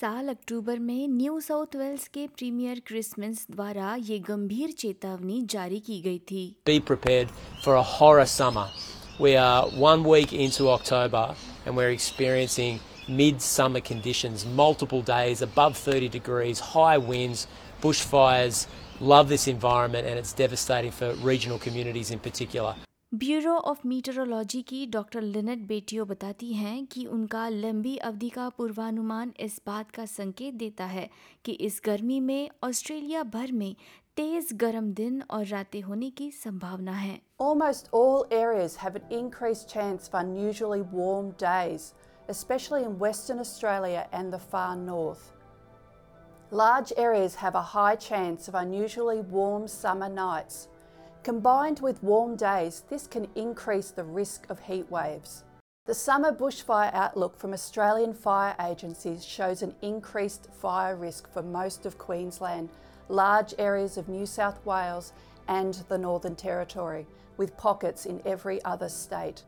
साल अक्टूबर में न्यू साउथ वेल्स के प्रीमियर क्रिसमस द्वारा ये गंभीर चेतावनी जारी की गई थी Be prepared for a horror summer. We are one week into October and we're experiencing mid-summer conditions, multiple days above 30 degrees, high winds, bushfires. Love this environment and it's devastating for regional communities in particular. Bureau of meteorology की doctor Linette Bettio बताती हैं कि उनका लंबी अवधि का पूर्वानुमान इस बात का संकेत देता है कि इस गर्मी में ऑस्ट्रेलिया भर में तेज गर्म दिन और रातें होने की संभावना है Almost all areas have an increased chance of unusually warm days, especially in Western Australia and the far north. Large areas have a high chance of unusually warm summer nights. Combined with warm days, this can increase the risk of heat waves. The summer bushfire outlook from Australian fire agencies shows an increased fire risk for most of Queensland, large areas of New South Wales, and the Northern Territory, with pockets in every other state.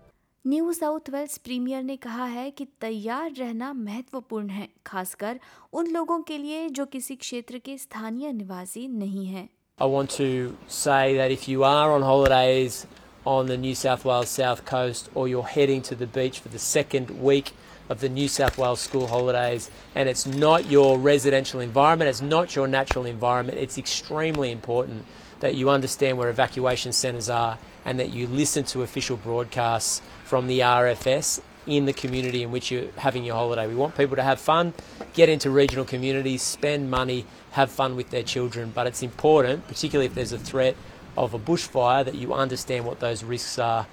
New South Wales premier ने कहा है कि तैयार रहना महत्वपूर्ण है खासकर उन लोगों के लिए जो किसी क्षेत्र के स्थानीय निवासी नहीं हैं I want to say that if you are on holidays on the New South Wales South Coast or you're heading to the beach for the second week of the New South Wales school holidays and it's not your residential environment, it's not your natural environment, it's extremely important that you understand where evacuation centres are and that you listen to official broadcasts from the RFS in the community in which you're having your holiday. We want people to have fun, get into regional communities, spend money, have fun with their children, but it's important, particularly if there's a threat of a bushfire, that you understand what those risks are.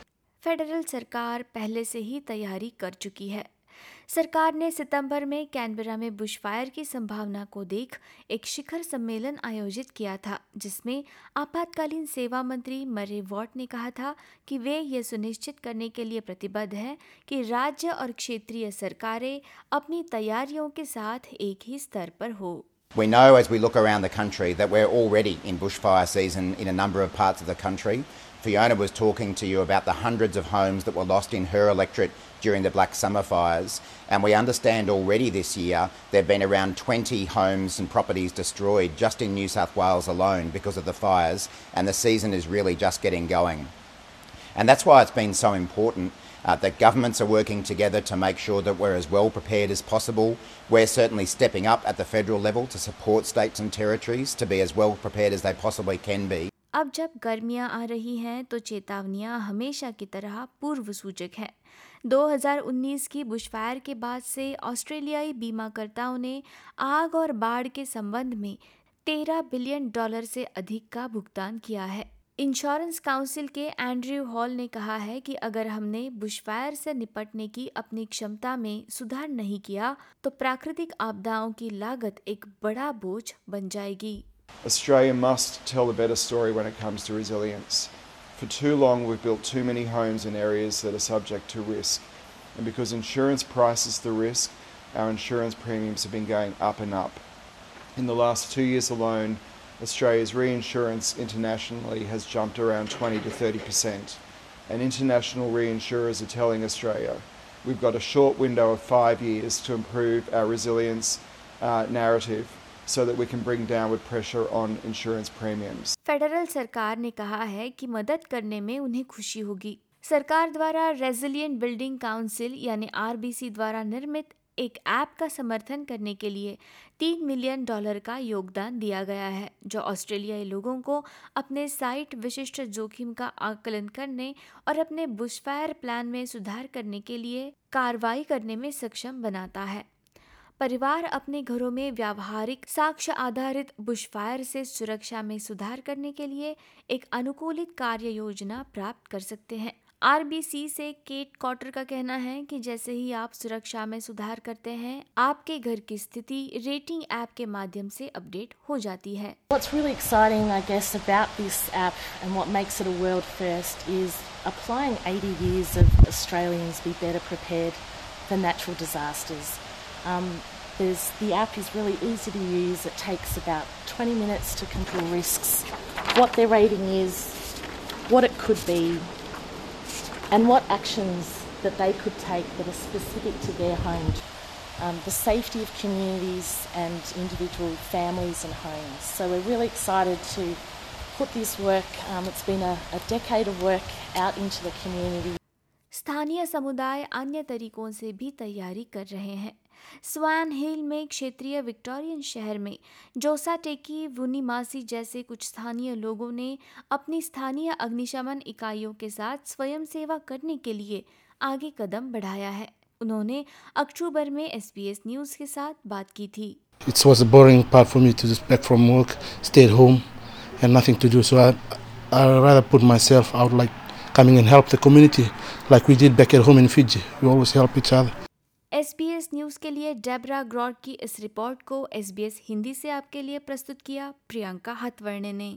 Federal सरकार पहले से ही तैयारी कर चुकी है सरकार ने सितंबर में कैनबरा में बुशफायर की संभावना को देख एक शिखर सम्मेलन आयोजित किया था, जिसमें आपातकालीन सेवा मंत्री मरे वॉट ने कहा था कि वे ये सुनिश्चित करने के लिए प्रतिबद्ध हैं कि राज्य और क्षेत्रीय सरकारें अपनी तैयारियों के साथ एक ही स्तर पर हो। We know as we look around the country that we're already in bushfire season in a number of parts of the country. Fiona was talking to you about the hundreds of homes that were lost in her electorate during the Black Summer fires, and we understand already this year there have been around 20 homes and properties destroyed just in New South Wales alone because of the fires, and the season is really just getting going. And that's why it's been so important uh, that governments are working together to make sure that we're as well prepared as possible. We're certainly stepping up at the federal level to support states and territories to be as well prepared as they possibly can be. अब जब गर्मियाँ आ रही हैं तो चेतावनियाँ हमेशा की तरह पूर्व सूचक हैं 2019 की बुशफायर के बाद से ऑस्ट्रेलियाई बीमाकर्ताओं ने आग और बाढ़ के संबंध में 13 बिलियन डॉलर से अधिक का भुगतान किया है इंश्योरेंस काउंसिल के एंड्रयू हॉल ने कहा है कि अगर हमने बुशफायर से निपटने की अपनी क्षमता में सुधार नहीं किया तो प्राकृतिक आपदाओं की लागत एक बड़ा बोझ बन जाएगी Australia must tell a better story when it comes to resilience. For too long, we've built too many homes in areas that are subject to risk. And because insurance prices the risk, our insurance premiums have been going up and up. In the last two years alone, Australia's reinsurance internationally has jumped around 20 to 30%. And international reinsurers are telling Australia we've got a short window of five years to improve our resilience uh, narrative so that we can bring downward pressure on insurance premiums. Federal सरकार ने कहा है कि मदद करने में उन्हें खुशी होगी सरकार द्वारा रेजिलियंट बिल्डिंग काउंसिल यानी आरबीसी द्वारा निर्मित एक ऐप का समर्थन करने के लिए तीन मिलियन डॉलर का योगदान दिया गया है, जो ऑस्ट्रेलियाई लोगों को अपने साइट विशिष्ट जोखिम का आकलन करने और अपने बुशफायर प्लान में सुधार करने के लिए कार्रवाई करने में सक्षम बनाता है। परिवार अपने घरों में व्यावहारिक साक्ष्य आधारित बुशफायर से सुरक्षा में सुधार करने के लिए एक अनुकूलित कार्य योजना प्राप्त कर सकते हैं। आरबीसी से केट कॉटर का कहना है कि जैसे ही आप सुरक्षा में सुधार करते हैं आपके घर की स्थिति रेटिंग ऐप के माध्यम से अपडेट हो जाती है What's really exciting, I guess, about this app and what makes it a world first is applying 80 years of Australians be better prepared for natural disasters. Um, there's, the app is really easy to use. It takes about 20 minutes to control risks, what their rating is, what it could be, and what actions that they could take that are specific to their home. um, the safety of communities and individual families and homes. So we're really excited to put this work, um, it's been a, a decade of work out into the community. स्थानीय समुदाय अन्य तरीकों से भी तैयारी कर रहे हैं स्वान हिल में क्षेत्रीय विक्टोरियन शहर में जोसा टेकी वुनीमासी जैसे कुछ स्थानीय लोगों ने अपनी स्थानीय अग्निशमन इकाइयों के साथ स्वयं सेवा करने के लिए आगे कदम बढ़ाया है उन्होंने अक्टूबर में एसबीएस न्यूज़ के साथ बात की थी It was a boring part for me to just back from work, stay at home, and nothing to do. So I, I rather put myself out, like coming and help the community, like we did back at home in Fiji. We always help each other. SBS news के लिए Debra ग्रॉड की इस report को SBS Hindi से आपके लिए प्रस्तुत किया, प्रियंका हथवर्णे ने।